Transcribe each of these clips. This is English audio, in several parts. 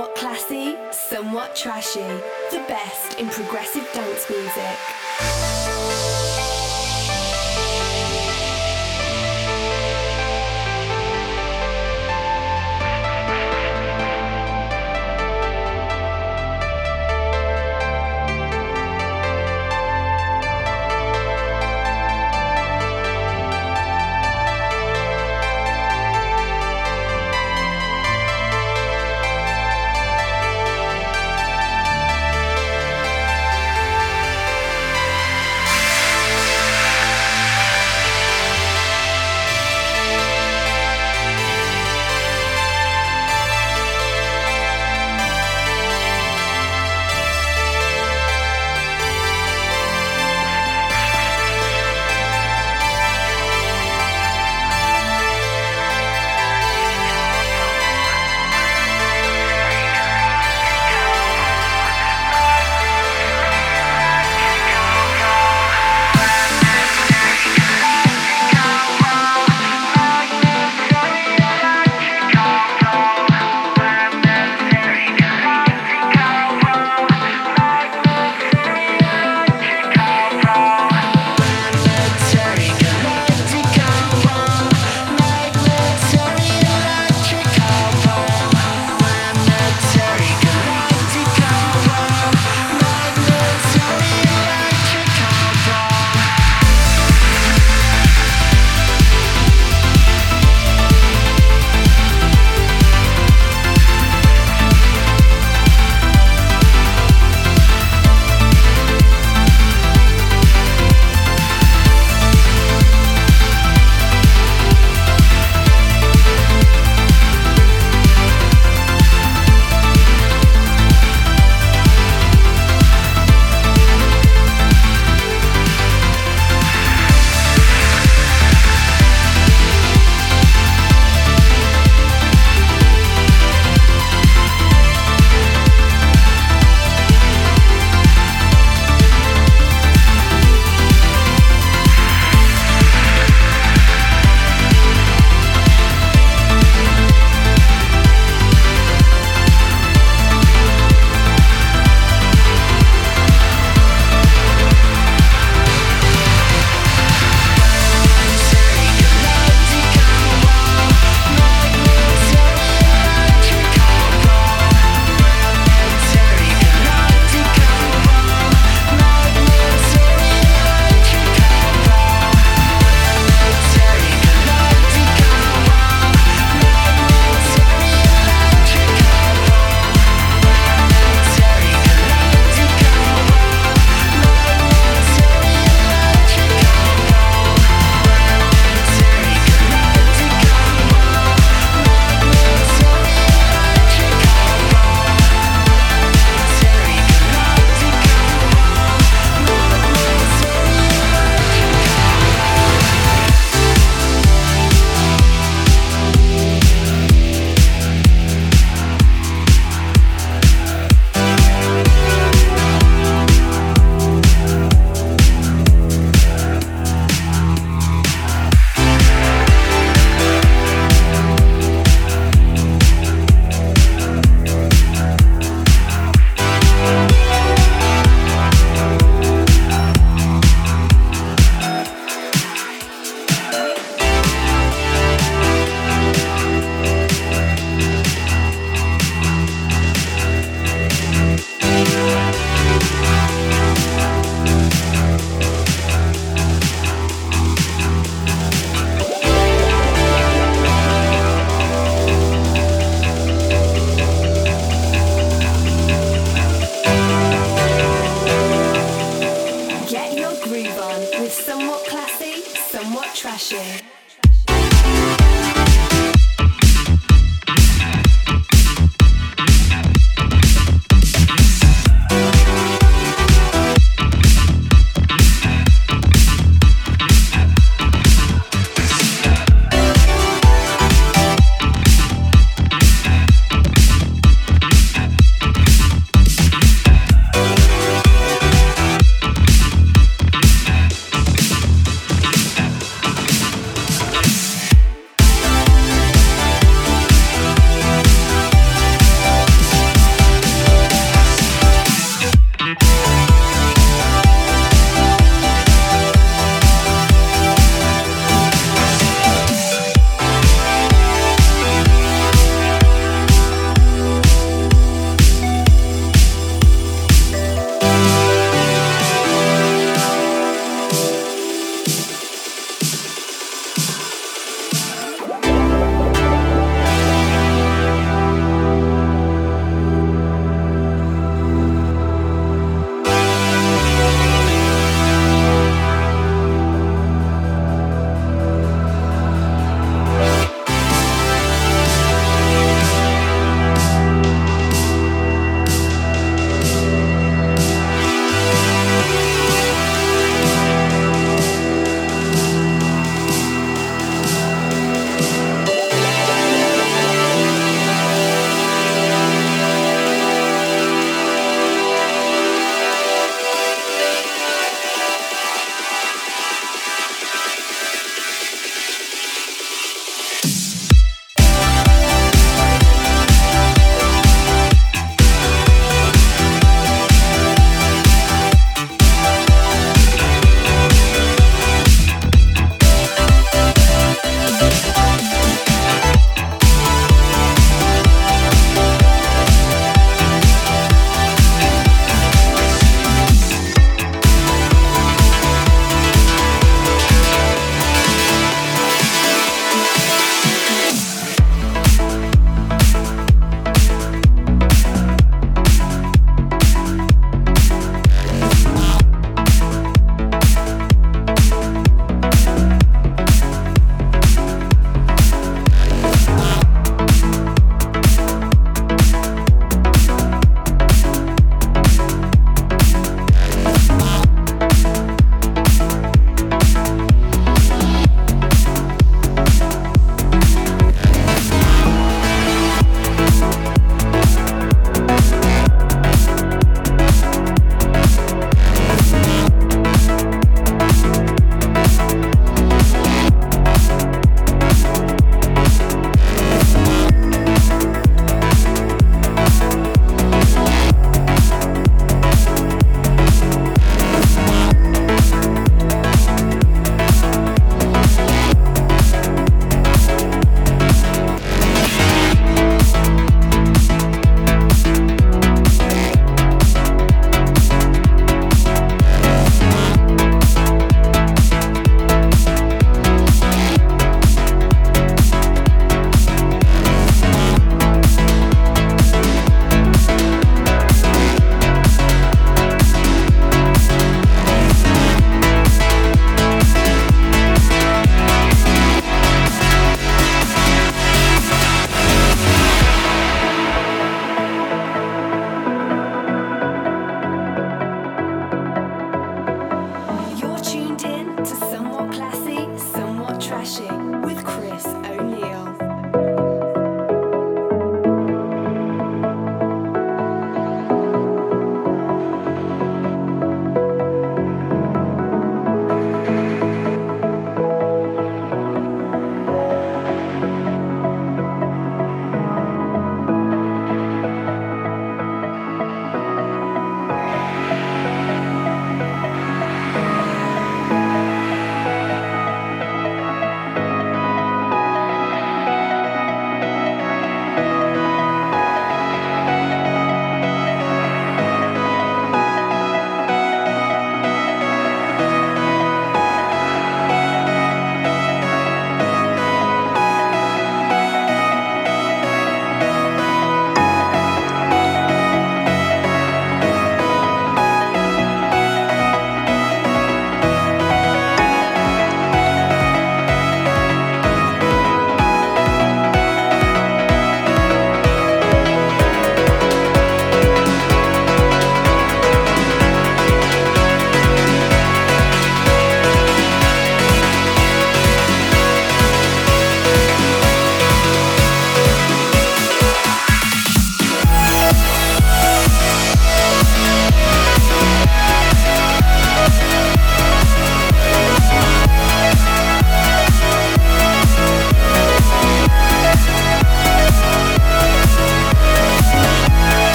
Somewhat classy, somewhat trashy. The best in progressive dance music.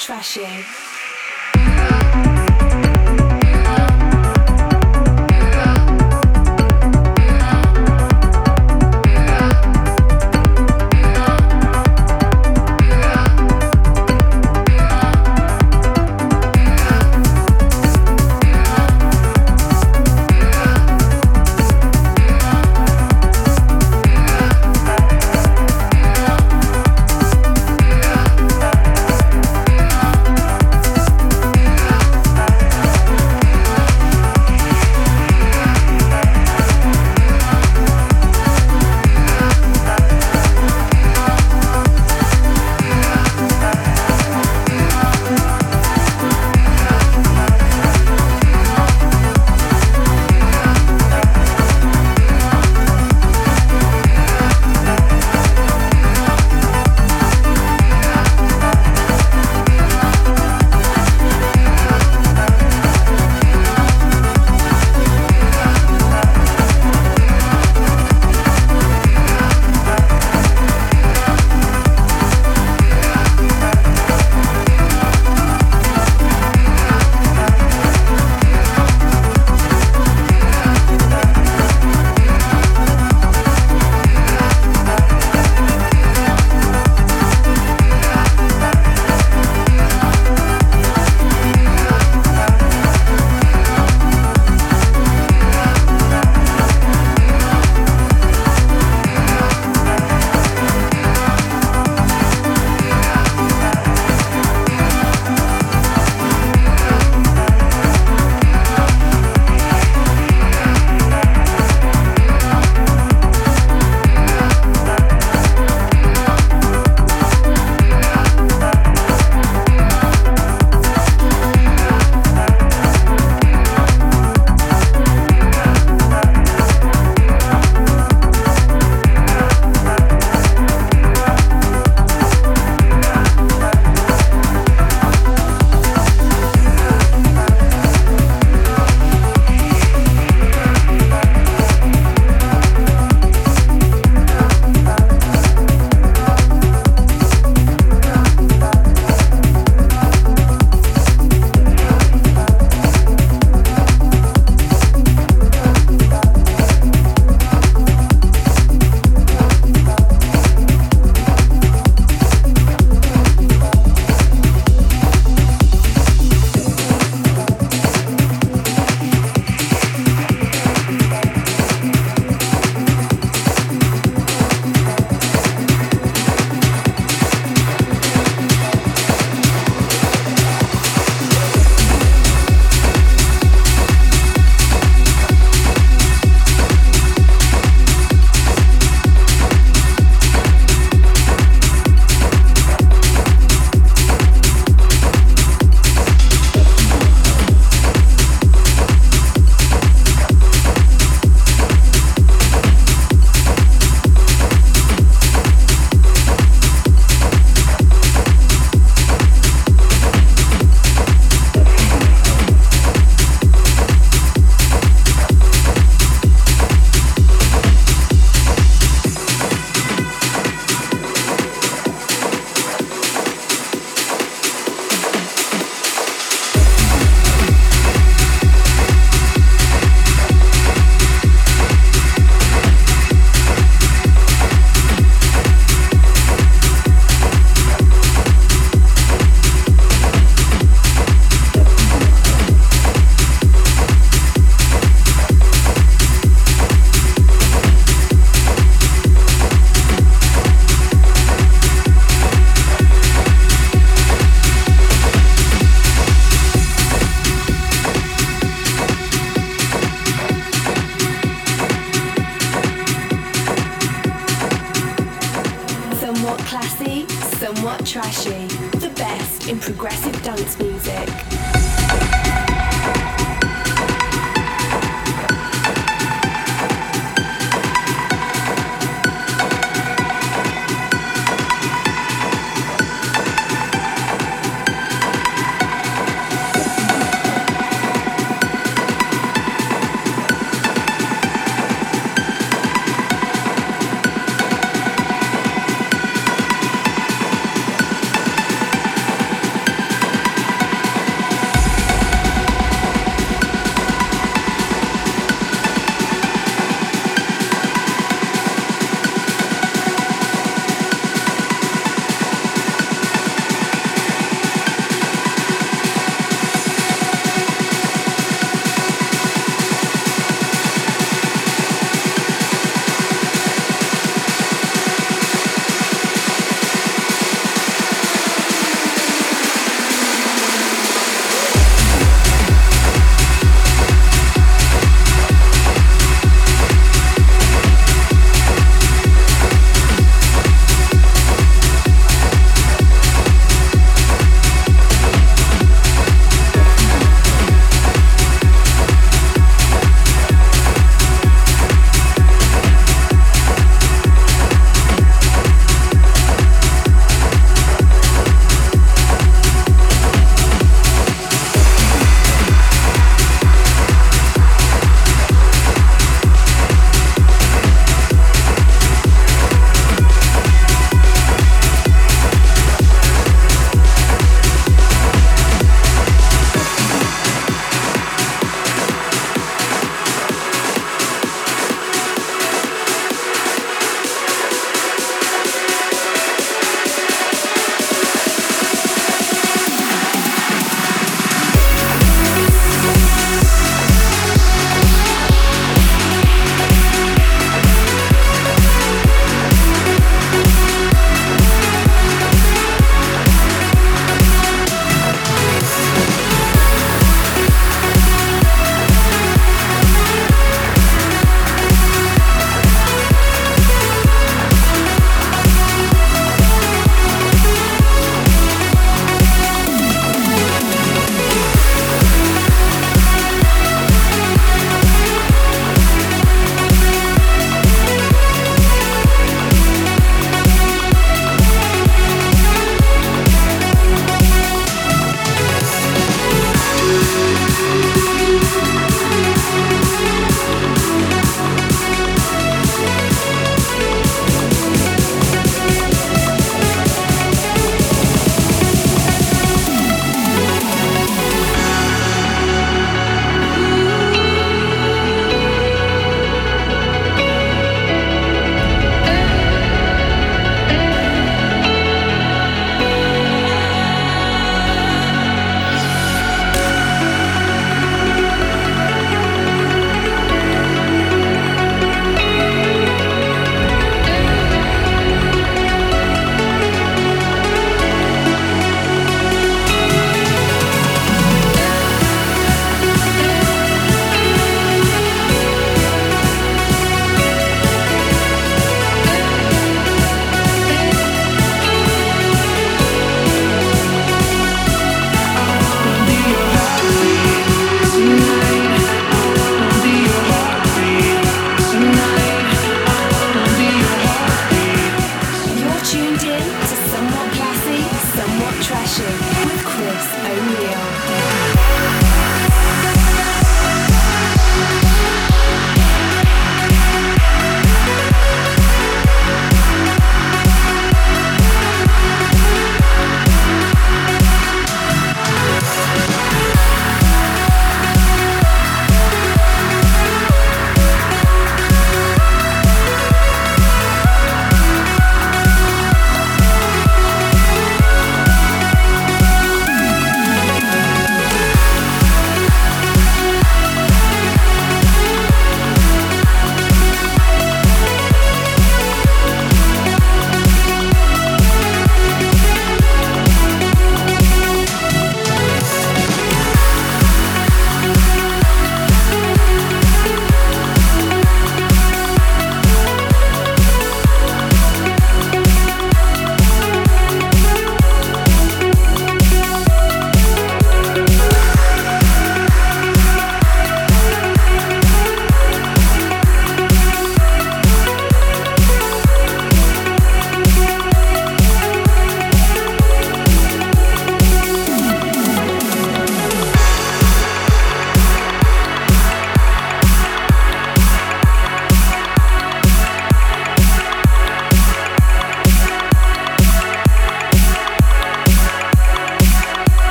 Trashy.